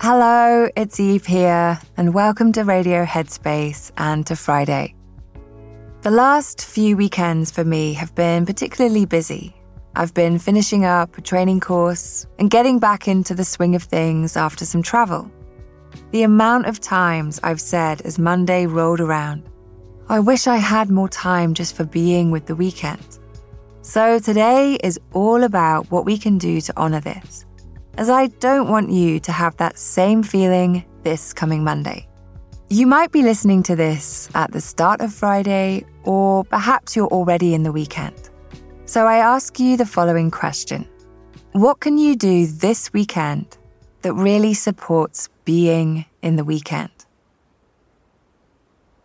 Hello, it's Eve here, and welcome to Radio Headspace and to Friday. The last few weekends for me have been particularly busy. I've been finishing up a training course and getting back into the swing of things after some travel. The amount of times I've said as Monday rolled around, I wish I had more time just for being with the weekend. So today is all about what we can do to honour this, as I don't want you to have that same feeling this coming Monday. You might be listening to this at the start of Friday, or perhaps you're already in the weekend. So I ask you the following question What can you do this weekend that really supports being in the weekend?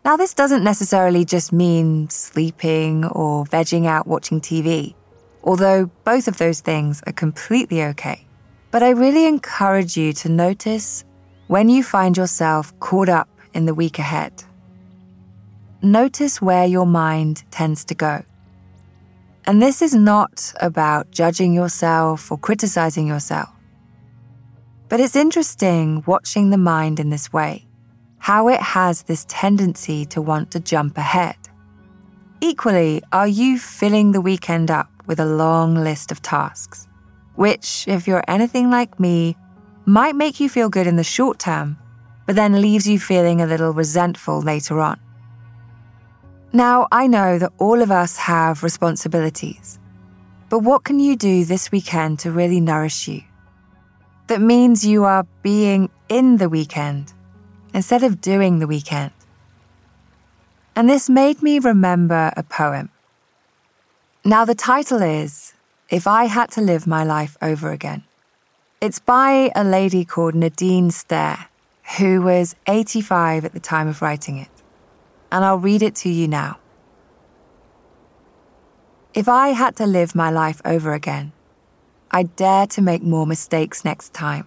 Now, this doesn't necessarily just mean sleeping or vegging out watching TV, although both of those things are completely okay. But I really encourage you to notice when you find yourself caught up in the week ahead. Notice where your mind tends to go. And this is not about judging yourself or criticizing yourself. But it's interesting watching the mind in this way, how it has this tendency to want to jump ahead. Equally, are you filling the weekend up with a long list of tasks, which, if you're anything like me, might make you feel good in the short term, but then leaves you feeling a little resentful later on? Now, I know that all of us have responsibilities, but what can you do this weekend to really nourish you? That means you are being in the weekend instead of doing the weekend. And this made me remember a poem. Now, the title is If I Had to Live My Life Over Again. It's by a lady called Nadine Stair, who was 85 at the time of writing it and I'll read it to you now. If I had to live my life over again, I'd dare to make more mistakes next time.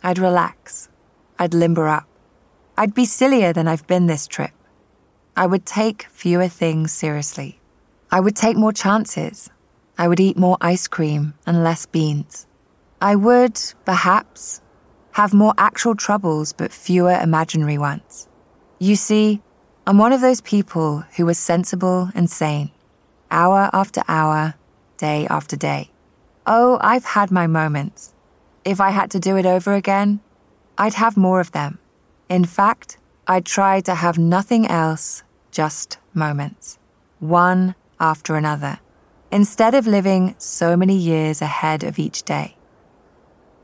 I'd relax. I'd limber up. I'd be sillier than I've been this trip. I would take fewer things seriously. I would take more chances. I would eat more ice cream and less beans. I would, perhaps, have more actual troubles but fewer imaginary ones. You see, I'm one of those people who was sensible and sane, hour after hour, day after day. Oh, I've had my moments. If I had to do it over again, I'd have more of them. In fact, I'd try to have nothing else, just moments, one after another, instead of living so many years ahead of each day.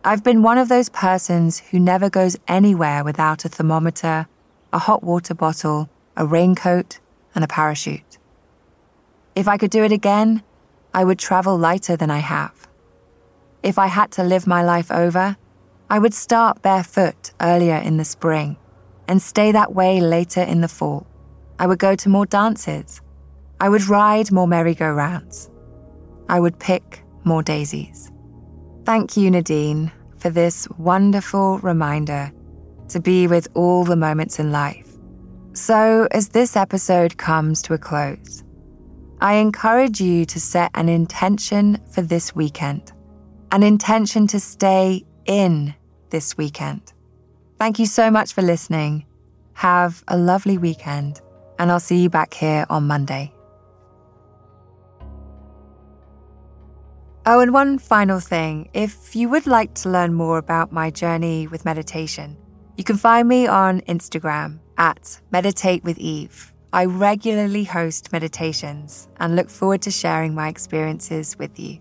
I've been one of those persons who never goes anywhere without a thermometer, a hot water bottle, a raincoat, and a parachute. If I could do it again, I would travel lighter than I have. If I had to live my life over, I would start barefoot earlier in the spring and stay that way later in the fall. I would go to more dances. I would ride more merry-go-rounds. I would pick more daisies. Thank you, Nadine, for this wonderful reminder to be with all the moments in life so, as this episode comes to a close, I encourage you to set an intention for this weekend, an intention to stay in this weekend. Thank you so much for listening. Have a lovely weekend, and I'll see you back here on Monday. Oh, and one final thing if you would like to learn more about my journey with meditation, you can find me on Instagram at Meditate with Eve. I regularly host meditations and look forward to sharing my experiences with you.